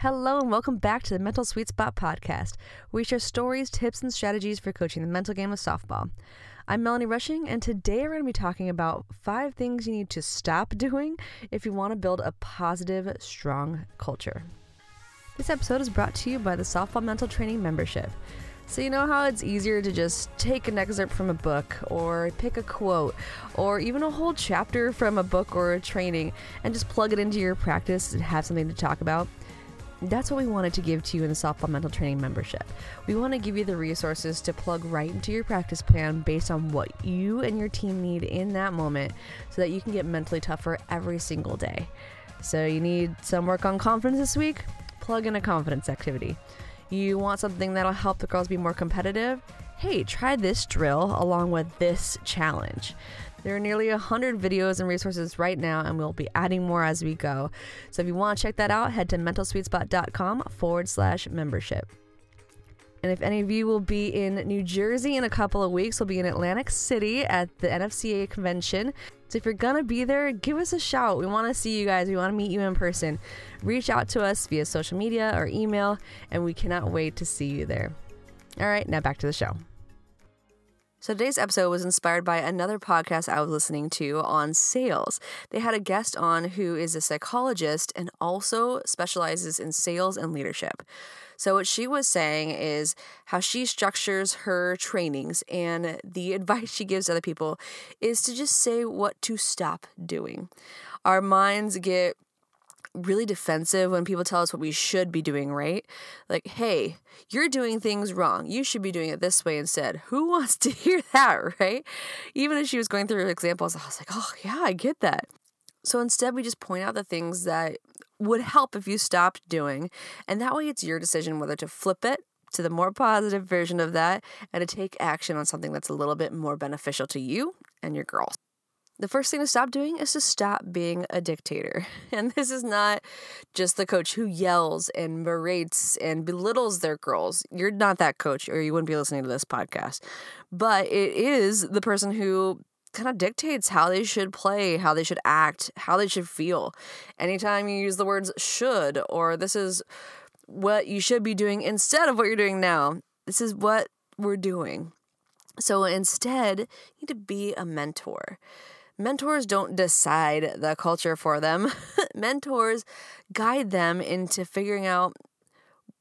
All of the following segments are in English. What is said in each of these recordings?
Hello, and welcome back to the Mental Sweet Spot podcast, we share stories, tips, and strategies for coaching the mental game of softball. I'm Melanie Rushing, and today we're going to be talking about five things you need to stop doing if you want to build a positive, strong culture. This episode is brought to you by the Softball Mental Training Membership. So, you know how it's easier to just take an excerpt from a book, or pick a quote, or even a whole chapter from a book or a training and just plug it into your practice and have something to talk about? That's what we wanted to give to you in the Softball Mental Training membership. We want to give you the resources to plug right into your practice plan based on what you and your team need in that moment so that you can get mentally tougher every single day. So, you need some work on confidence this week? Plug in a confidence activity. You want something that'll help the girls be more competitive? Hey, try this drill along with this challenge. There are nearly 100 videos and resources right now, and we'll be adding more as we go. So if you want to check that out, head to mentalsweetspot.com forward slash membership. And if any of you will be in New Jersey in a couple of weeks, we'll be in Atlantic City at the NFCA convention. So if you're to be there, give us a shout. We want to see you guys. We want to meet you in person. Reach out to us via social media or email, and we cannot wait to see you there. All right, now back to the show. So today's episode was inspired by another podcast I was listening to on sales. They had a guest on who is a psychologist and also specializes in sales and leadership. So what she was saying is how she structures her trainings and the advice she gives other people is to just say what to stop doing. Our minds get really defensive when people tell us what we should be doing, right? Like, hey, you're doing things wrong. You should be doing it this way instead. Who wants to hear that, right? Even as she was going through her examples, I was like, oh, yeah, I get that. So instead, we just point out the things that would help if you stopped doing. And that way, it's your decision whether to flip it to the more positive version of that and to take action on something that's a little bit more beneficial to you and your girls the first thing to stop doing is to stop being a dictator. And this is not just the coach who yells and berates and belittles their girls. You're not that coach, or you wouldn't be listening to this podcast. But it is the person who kind of dictates how they should play, how they should act, how they should feel. Anytime you use the words should or this is what you should be doing instead of what you're doing now, this is what we're doing. So instead, you need to be a mentor. Mentors don't decide the culture for them. Mentors guide them into figuring out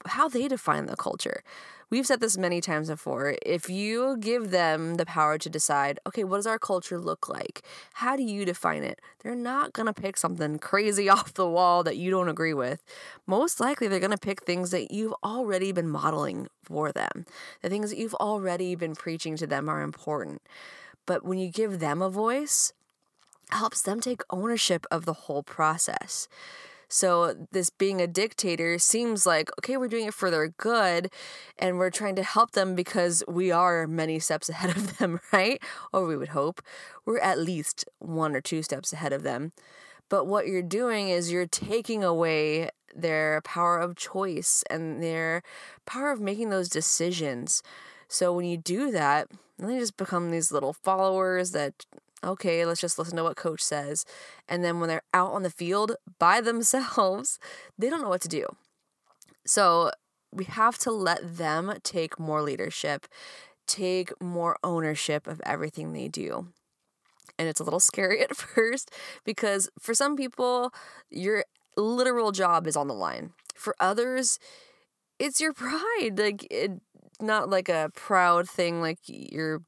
how they define the culture. We've said this many times before. If you give them the power to decide, okay, what does our culture look like? How do you define it? They're not going to pick something crazy off the wall that you don't agree with. Most likely, they're going to pick things that you've already been modeling for them. The things that you've already been preaching to them are important. But when you give them a voice, helps them take ownership of the whole process. So, this being a dictator seems like, okay, we're doing it for their good and we're trying to help them because we are many steps ahead of them, right? Or we would hope. We're at least one or two steps ahead of them. But what you're doing is you're taking away their power of choice and their power of making those decisions. So, when you do that, they just become these little followers that okay, let's just listen to what coach says. And then when they're out on the field by themselves, they don't know what to do. So we have to let them take more leadership, take more ownership of everything they do. And it's a little scary at first because for some people, your literal job is on the line. For others, it's your pride. Like, it, not like a proud thing, like you're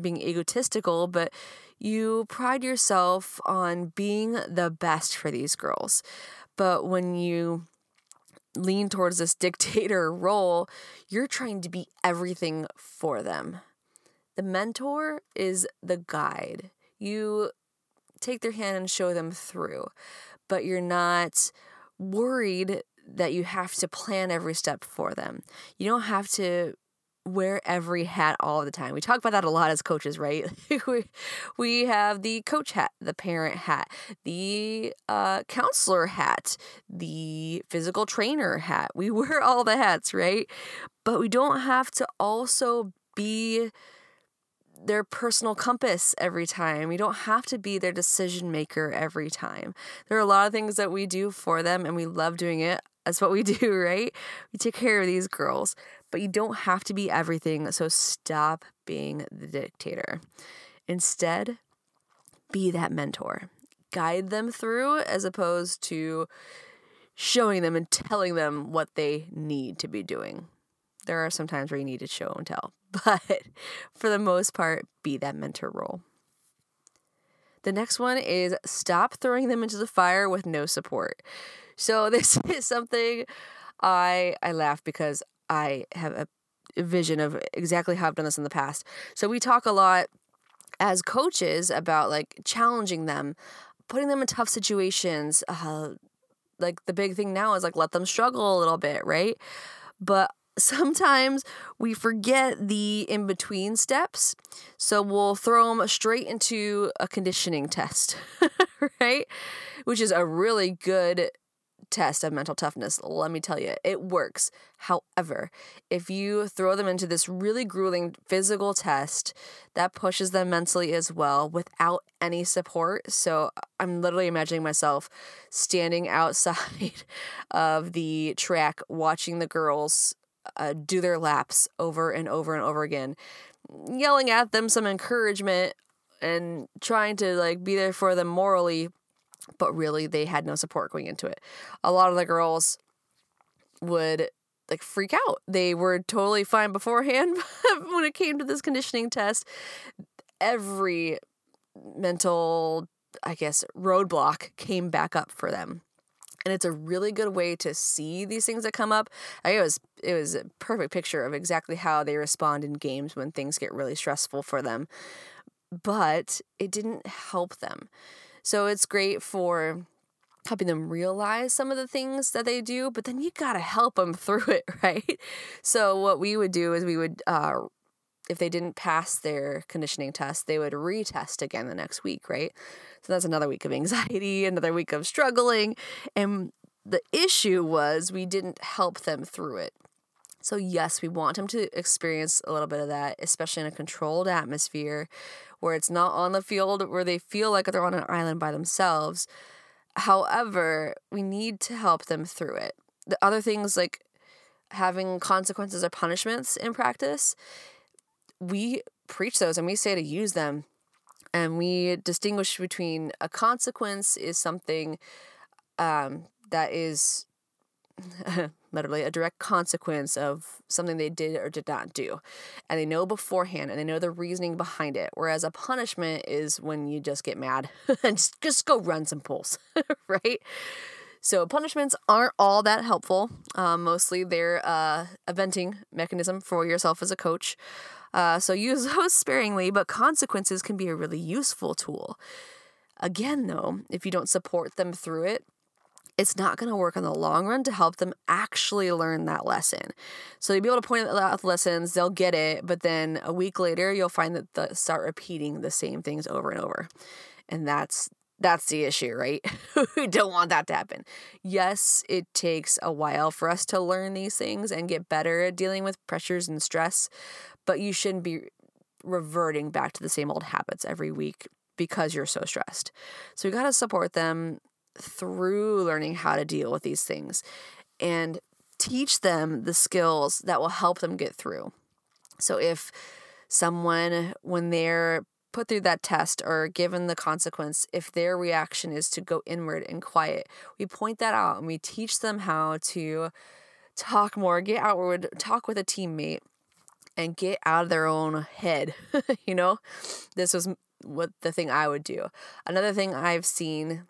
being egotistical, but you pride yourself on being the best for these girls. But when you lean towards this dictator role, you're trying to be everything for them. The mentor is the guide. You take their hand and show them through, but you're not worried that you have to plan every step for them. You don't have to wear every hat all the time. We talk about that a lot as coaches, right? we, we have the coach hat, the parent hat, the uh, counselor hat, the physical trainer hat. We wear all the hats, right? But we don't have to also be their personal compass every time. We don't have to be their decision maker every time. There are a lot of things that we do for them and we love doing it. That's what we do, right? We take care of these girls, but you don't have to be everything. So stop being the dictator. Instead, be that mentor. Guide them through as opposed to showing them and telling them what they need to be doing. There are some times where you need to show and tell, but for the most part, be that mentor role. The next one is stop throwing them into the fire with no support. So this is something I I laugh because I have a, vision of exactly how I've done this in the past. So we talk a lot as coaches about like challenging them, putting them in tough situations. Uh, like the big thing now is like let them struggle a little bit, right? But sometimes we forget the in between steps. So we'll throw them straight into a conditioning test, right? Which is a really good test of mental toughness. Let me tell you, it works. However, if you throw them into this really grueling physical test, that pushes them mentally as well without any support. So I'm literally imagining myself standing outside of the track watching the girls uh, do their laps over and over and over again, yelling at them some encouragement and trying to like be there for them morally but really they had no support going into it. A lot of the girls would like freak out. They were totally fine beforehand when it came to this conditioning test. Every mental, I guess, roadblock came back up for them. And it's a really good way to see these things that come up. I it was it was a perfect picture of exactly how they respond in games when things get really stressful for them. But it didn't help them. So it's great for helping them realize some of the things that they do, but then you got to help them through it, right? So what we would do is we would uh, if they didn't pass their conditioning test, they would retest again the next week, right? So that's another week of anxiety, another week of struggling. And the issue was we didn't help them through it. So, yes, we want them to experience a little bit of that, especially in a controlled atmosphere where it's not on the field where they feel like they're on an island by themselves. However, we need to help them through it. The other things like having consequences or punishments in practice, we preach those and we say to use them. And we distinguish between a consequence is something um, that is literally a direct consequence of something they did or did not do. And they know beforehand and they know the reasoning behind it. Whereas a punishment is when you just get mad and just, just go run some pulls, right? So punishments aren't all that helpful. Um, mostly they're uh, a venting mechanism for yourself as a coach. Uh, so use those sparingly, but consequences can be a really useful tool. Again, though, if you don't support them through it, it's not going to work in the long run to help them actually learn that lesson. So you'll be able to point out the lessons, they'll get it, but then a week later, you'll find that they start repeating the same things over and over. And that's that's the issue, right? we don't want that to happen. Yes, it takes a while for us to learn these things and get better at dealing with pressures and stress, but you shouldn't be reverting back to the same old habits every week because you're so stressed. So we got to support them through learning how to deal with these things and teach them the skills that will help them get through. So if someone, when they're put through that test or given the consequence, if their reaction is to go inward and quiet, we point that out and we teach them how to talk more, get outward, talk with a teammate, and get out of their own head. you know, this was what the thing I would do. Another thing I've seen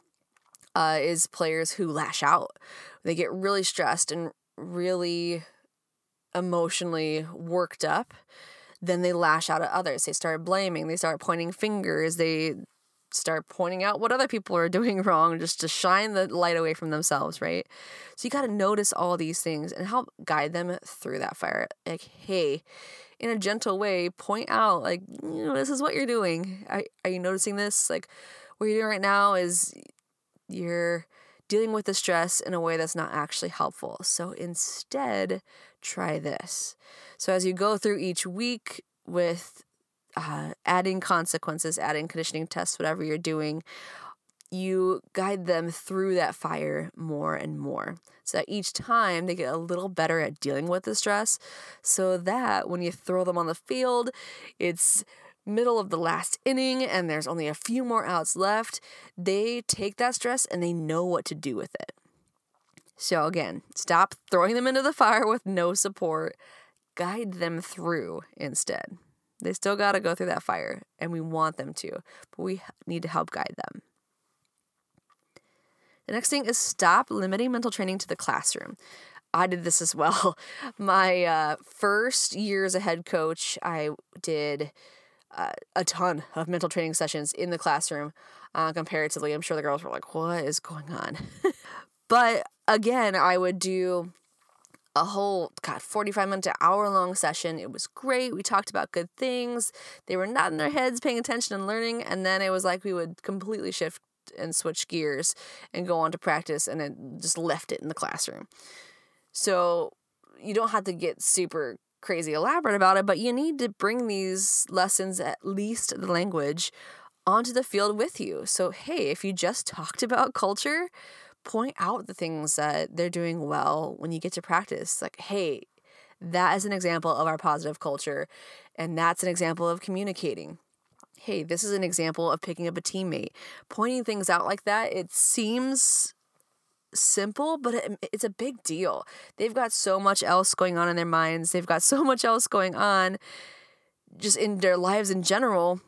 uh, is players who lash out. They get really stressed and really emotionally worked up. Then they lash out at others. They start blaming. They start pointing fingers. They start pointing out what other people are doing wrong just to shine the light away from themselves, right? So you got to notice all these things and help guide them through that fire. Like, hey, in a gentle way, point out, like, you know, this is what you're doing. Are, are you noticing this? Like, what you're doing right now is you're dealing with the stress in a way that's not actually helpful. So instead, try this. So as you go through each week with uh, adding consequences, adding conditioning tests, whatever you're doing, you guide them through that fire more and more. So that each time they get a little better at dealing with the stress, so that when you throw them on the field, it's middle of the last inning and there's only a few more outs left, they take that stress and they know what to do with it. So, again, stop throwing them into the fire with no support, guide them through instead. They still got to go through that fire, and we want them to, but we need to help guide them. The next thing is stop limiting mental training to the classroom. I did this as well. My uh, first year as a head coach, I did uh, a ton of mental training sessions in the classroom uh, comparatively. I'm sure the girls were like, what is going on? but again, I would do a whole god 45 minute to hour long session. It was great. We talked about good things. They were nodding their heads paying attention and learning. And then it was like we would completely shift and switch gears and go on to practice and then just left it in the classroom. So you don't have to get super crazy elaborate about it but you need to bring these lessons at least the language onto the field with you so hey if you just talked about culture point out the things that they're doing well when you get to practice. Like, hey, that is an example of our positive culture, and that's an example of communicating. Hey, this is an example of picking up a teammate. Pointing things out like that, it seems simple, but it, it's a big deal. They've got so much else going on in their minds, they've got so much else going on just in their lives in general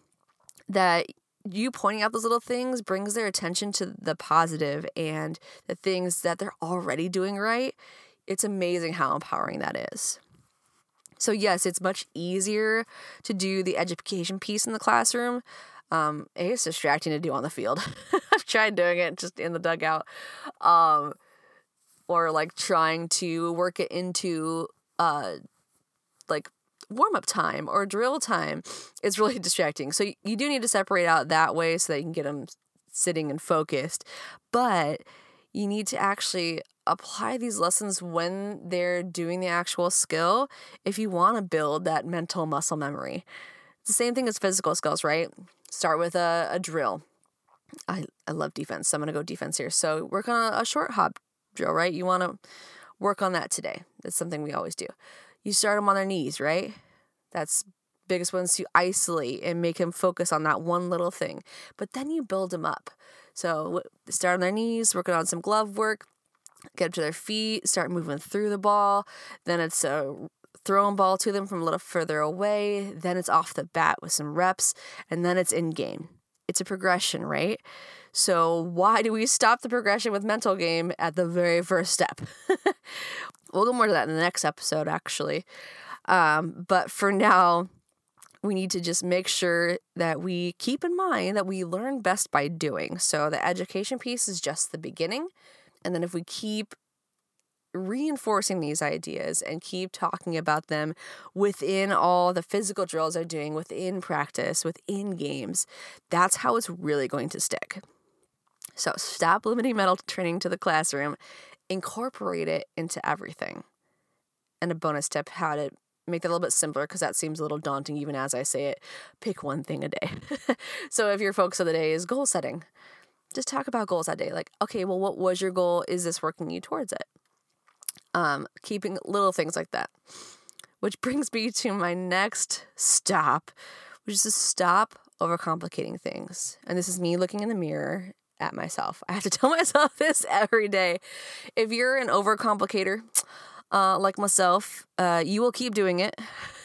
that you pointing out those little things brings their attention to the positive and the things that they're already doing right. It's amazing how empowering that is. So, yes, it's much easier to do the education piece in the classroom. Um, it's distracting to do on the field. I've tried doing it just in the dugout. Um, or like trying to work it into uh like warm up time or drill time is really distracting. So you do need to separate out that way so that you can get them sitting and focused. But you need to actually apply these lessons when they're doing the actual skill if you want to build that mental muscle memory. The same thing as physical skills, right? Start with a, a drill. I, I love defense, so I'm going to go defense here. So work on a, a short hop drill, right? You want to work on that today. That's something we always do you start them on their knees, right? That's biggest ones to isolate and make them focus on that one little thing. But then you build them up. So start on their knees, working on some glove work, get up to their feet, start moving through the ball. Then it's a throwing ball to them from a little further away. Then it's off the bat with some reps, and then it's in game. It's a progression, right? So why do we stop the progression with mental game at the very first step? We'll go more to that in the next episode, actually. Um, but for now, we need to just make sure that we keep in mind that we learn best by doing. So the education piece is just the beginning. And then if we keep reinforcing these ideas and keep talking about them within all the physical drills they're doing, within practice, within games, that's how it's really going to stick. So stop limiting mental training to the classroom incorporate it into everything. And a bonus tip how to make that a little bit simpler because that seems a little daunting even as I say it. Pick one thing a day. so if your focus of the day is goal setting, just talk about goals that day. Like, okay, well, what was your goal? Is this working you towards it? Um, keeping little things like that. Which brings me to my next stop, which is to stop overcomplicating things. And this is me looking in the mirror at myself. I have to tell myself this every day. If you're an overcomplicator, uh, like myself, uh, you will keep doing it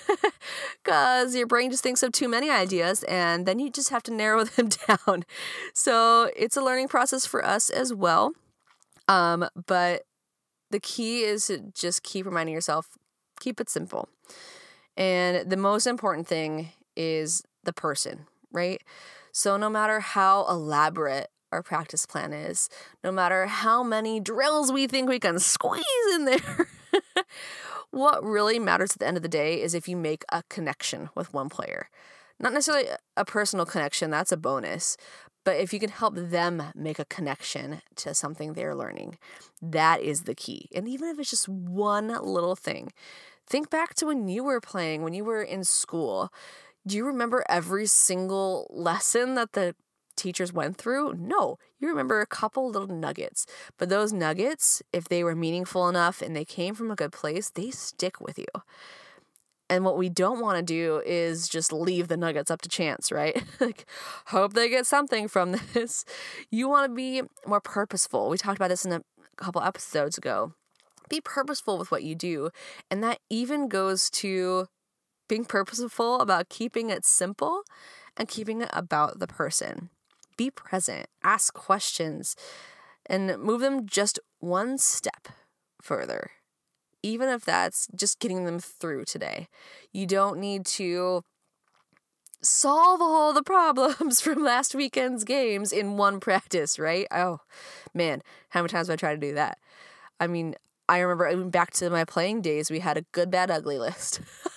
because your brain just thinks of too many ideas and then you just have to narrow them down. So it's a learning process for us as well. Um, but the key is to just keep reminding yourself, keep it simple. And the most important thing is the person, right? So no matter how elaborate our practice plan is, no matter how many drills we think we can squeeze in there. what really matters at the end of the day is if you make a connection with one player. Not necessarily a personal connection, that's a bonus, but if you can help them make a connection to something they're learning, that is the key. And even if it's just one little thing, think back to when you were playing, when you were in school. Do you remember every single lesson that the teachers went through? No. You remember a couple little nuggets. But those nuggets, if they were meaningful enough and they came from a good place, they stick with you. And what we don't want to do is just leave the nuggets up to chance, right? like, hope they get something from this. You want to be more purposeful. We talked about this in a couple episodes ago. Be purposeful with what you do. And that even goes to being purposeful about keeping it simple and keeping it about the person. Be present, ask questions, and move them just one step further, even if that's just getting them through today. You don't need to solve all the problems from last weekend's games in one practice, right? Oh, man, how many times have I tried to do that? I mean, I remember back to my playing days, we had a good, bad, ugly list.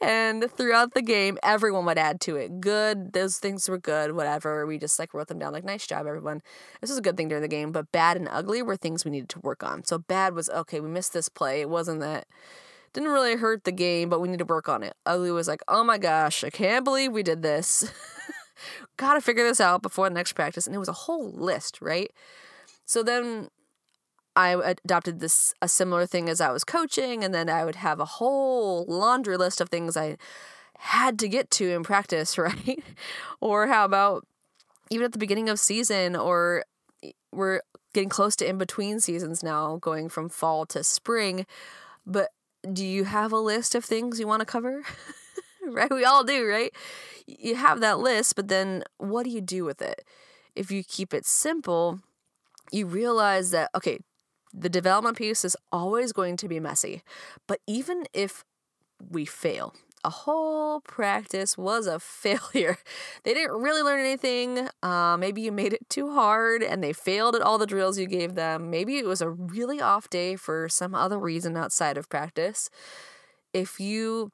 and throughout the game, everyone would add to it. Good, those things were good, whatever. We just like wrote them down like, nice job, everyone. This was a good thing during the game. But bad and ugly were things we needed to work on. So bad was, okay, we missed this play. It wasn't that, didn't really hurt the game, but we need to work on it. Ugly was like, oh my gosh, I can't believe we did this. Gotta figure this out before the next practice. And it was a whole list, right? So then I adopted this a similar thing as I was coaching, and then I would have a whole laundry list of things I had to get to in practice, right? or how about even at the beginning of season, or we're getting close to in between seasons now, going from fall to spring. But do you have a list of things you want to cover? right? We all do, right? You have that list, but then what do you do with it? If you keep it simple, you realize that, okay, the development piece is always going to be messy. But even if we fail, a whole practice was a failure. They didn't really learn anything. Uh, maybe you made it too hard and they failed at all the drills you gave them. Maybe it was a really off day for some other reason outside of practice. If you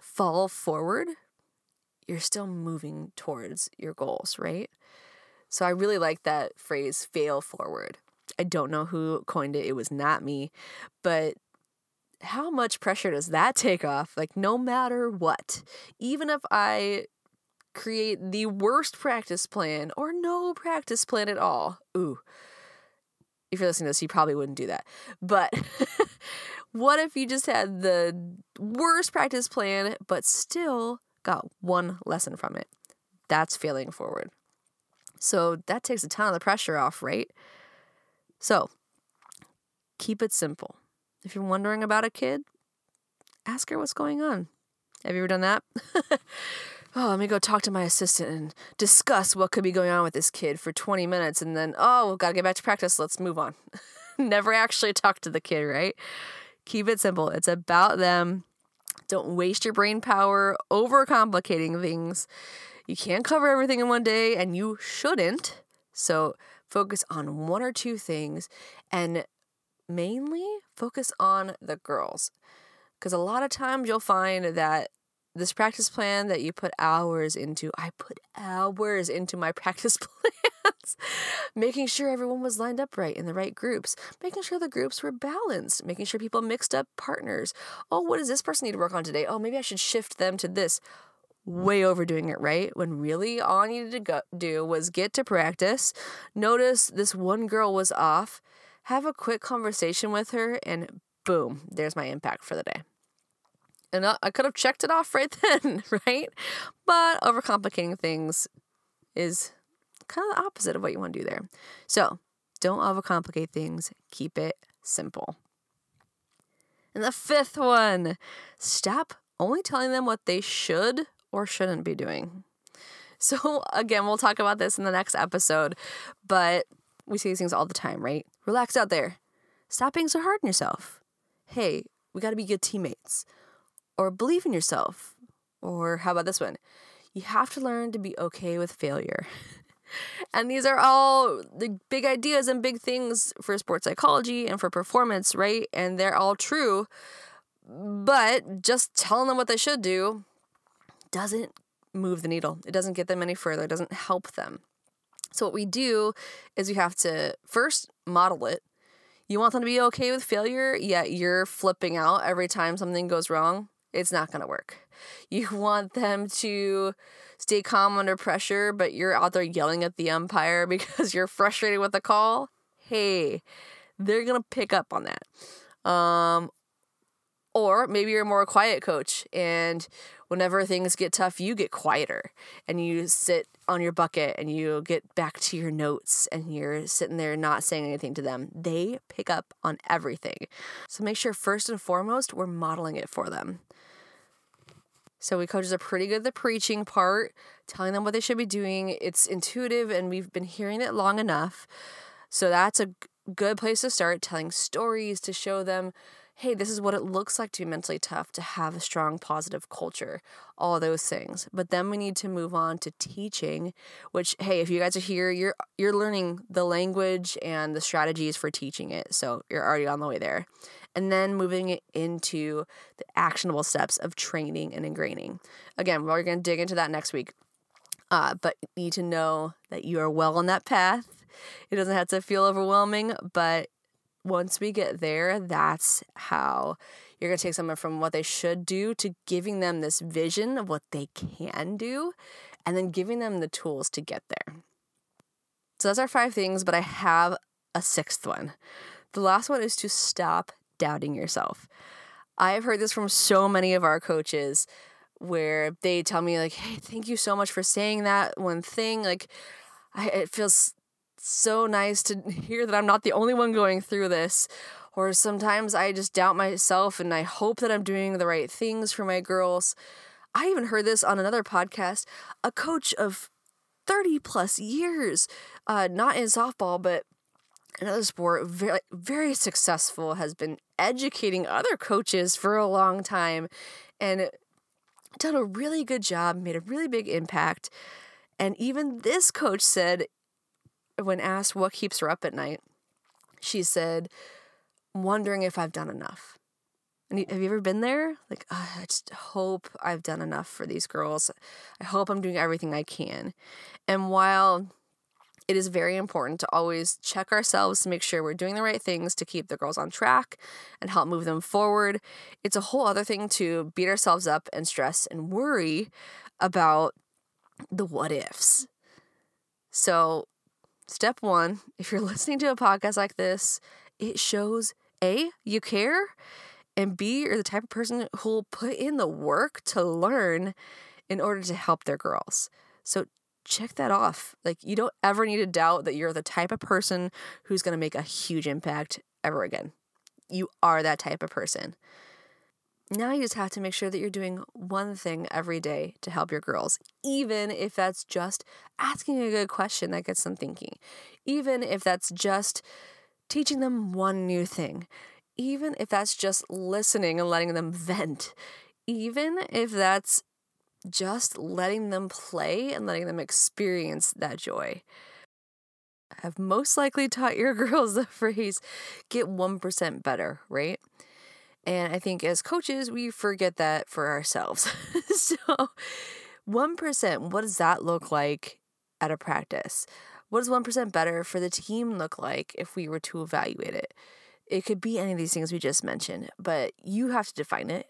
fall forward, you're still moving towards your goals, right? So I really like that phrase, fail forward. I don't know who coined it. It was not me. But how much pressure does that take off? Like, no matter what, even if I create the worst practice plan or no practice plan at all, ooh, if you're listening to this, you probably wouldn't do that. But what if you just had the worst practice plan, but still got one lesson from it? That's failing forward. So that takes a ton of the pressure off, right? So keep it simple. If you're wondering about a kid, ask her what's going on. Have you ever done that? oh, let me go talk to my assistant and discuss what could be going on with this kid for 20 minutes and then, oh, we've gotta get back to practice. Let's move on. Never actually talk to the kid, right? Keep it simple. It's about them. Don't waste your brain power overcomplicating things. You can't cover everything in one day, and you shouldn't. So focus on one or two things and mainly focus on the girls. Because a lot of times you'll find that this practice plan that you put hours into, I put hours into my practice plans, making sure everyone was lined up right in the right groups, making sure the groups were balanced, making sure people mixed up partners. Oh, what does this person need to work on today? Oh, maybe I should shift them to this way overdoing it, right? When really all I needed to go, do was get to practice, notice this one girl was off, have a quick conversation with her, and boom, there's my impact for the day. And I could have checked it off right then, right? But overcomplicating things is kind of the opposite of what you want to do there. So don't overcomplicate things, keep it simple. And the fifth one stop only telling them what they should or shouldn't be doing. So, again, we'll talk about this in the next episode, but we see these things all the time, right? Relax out there. Stop being so hard on yourself. Hey, we got to be good teammates. Or believe in yourself. Or how about this one? You have to learn to be okay with failure. and these are all the big ideas and big things for sports psychology and for performance, right? And they're all true. But just telling them what they should do doesn't move the needle. It doesn't get them any further. It doesn't help them. So what we do is we have to first model it. You want them to be okay with failure, yet you're flipping out every time something goes wrong. it's not going to work. You want them to stay calm under pressure, but you're out there yelling at the umpire because you're frustrated with the call. Hey, they're going to pick up on that. Um, or maybe you're more a quiet coach and whenever things get tough, you get quieter and you sit on your bucket and you get back to your notes and you're sitting there not saying anything to them. They pick up on everything. So make sure first and foremost, we're modeling it for them. So we coaches are pretty good at the preaching part, telling them what they should be doing. It's intuitive and we've been hearing it long enough. So that's a good place to start telling stories to show them hey, this is what it looks like to be mentally tough, to have a strong positive culture, all those things. But then we need to move on to teaching, which hey, if you guys are here, you're you're learning the language and the strategies for teaching it. So you're already on the way there. And then moving it into the actionable steps of training and ingraining. Again, we're going to dig into that next week. Uh, but you need to know that you are well on that path. It doesn't have to feel overwhelming, but once we get there, that's how you're going to take someone from what they should do to giving them this vision of what they can do and then giving them the tools to get there. So those are five things, but I have a sixth one. The last one is to stop doubting yourself. I've heard this from so many of our coaches where they tell me like, "Hey, thank you so much for saying that one thing." Like I, it feels so nice to hear that I'm not the only one going through this. Or sometimes I just doubt myself and I hope that I'm doing the right things for my girls. I even heard this on another podcast. A coach of 30 plus years, uh, not in softball, but another sport, very, very successful, has been educating other coaches for a long time and done a really good job, made a really big impact. And even this coach said when asked what keeps her up at night, she said, wondering if I've done enough. And have you ever been there? Like, oh, I just hope I've done enough for these girls. I hope I'm doing everything I can. And while it is very important to always check ourselves to make sure we're doing the right things to keep the girls on track and help move them forward. It's a whole other thing to beat ourselves up and stress and worry about the what ifs. So, step one, if you're listening to a podcast like this, it shows A, you care, and B, you're the type of person who'll put in the work to learn in order to help their girls. So check that off. Like, you don't ever need to doubt that you're the type of person who's going to make a huge impact ever again. You are that type of person. Now you just have to make sure that you're doing one thing every day to help your girls, even if that's just asking a good question that gets them thinking, even if that's just teaching them one new thing, even if that's just listening and letting them vent, even if that's just letting them play and letting them experience that joy. I've most likely taught your girls the phrase get 1% better, right? And I think as coaches, we forget that for ourselves. so, 1%, what does that look like at a practice? What does 1% better for the team look like if we were to evaluate it? It could be any of these things we just mentioned, but you have to define it,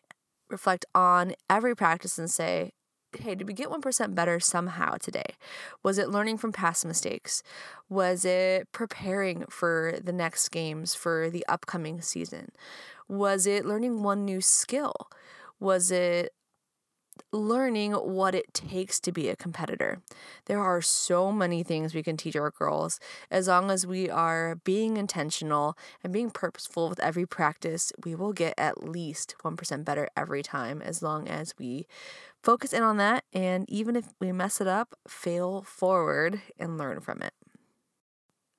reflect on every practice, and say, hey, did we get 1% better somehow today? Was it learning from past mistakes? Was it preparing for the next games for the upcoming season? Was it learning one new skill? Was it learning what it takes to be a competitor. There are so many things we can teach our girls as long as we are being intentional and being purposeful with every practice. We will get at least 1% better every time as long as we focus in on that and even if we mess it up, fail forward and learn from it.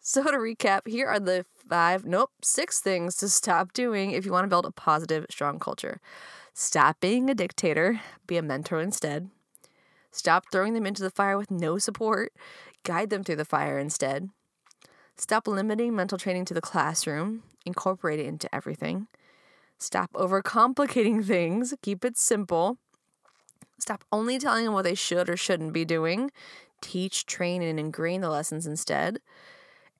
So, to recap, here are the five, nope, six things to stop doing if you want to build a positive, strong culture. Stop being a dictator, be a mentor instead. Stop throwing them into the fire with no support, guide them through the fire instead. Stop limiting mental training to the classroom, incorporate it into everything. Stop overcomplicating things, keep it simple. Stop only telling them what they should or shouldn't be doing. Teach, train, and ingrain the lessons instead.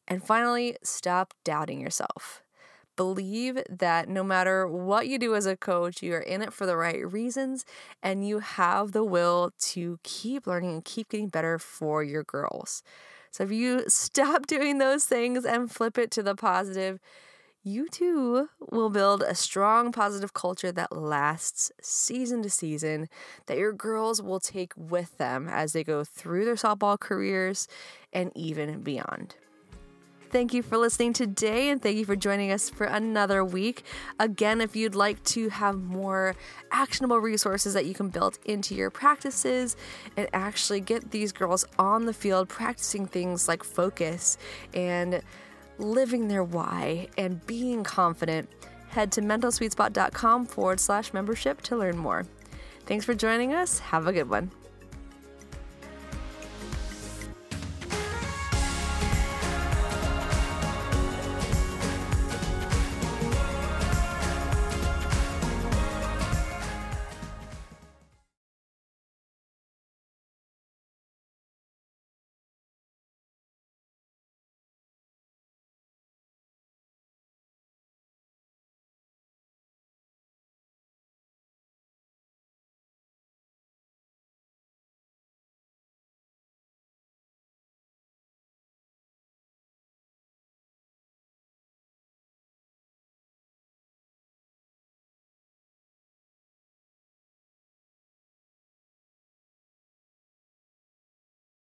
And finally, stop doubting yourself. Believe that no matter what you do as a coach, you are in it for the right reasons and you have the will to keep learning and keep getting better for your girls. So if you stop doing those things and flip it to the positive, you too will build a strong positive culture that lasts season to season, that your girls will take with them as they go through their softball careers and even beyond. Thank you for listening today and thank you for joining us for another week. Again, if you'd like to have more actionable resources that you can build into your practices and actually get these girls on the field practicing things like focus and living their why, and being confident, head to mentalsweetspot.com forward slash membership to learn more. Thanks for joining us. Have a good one.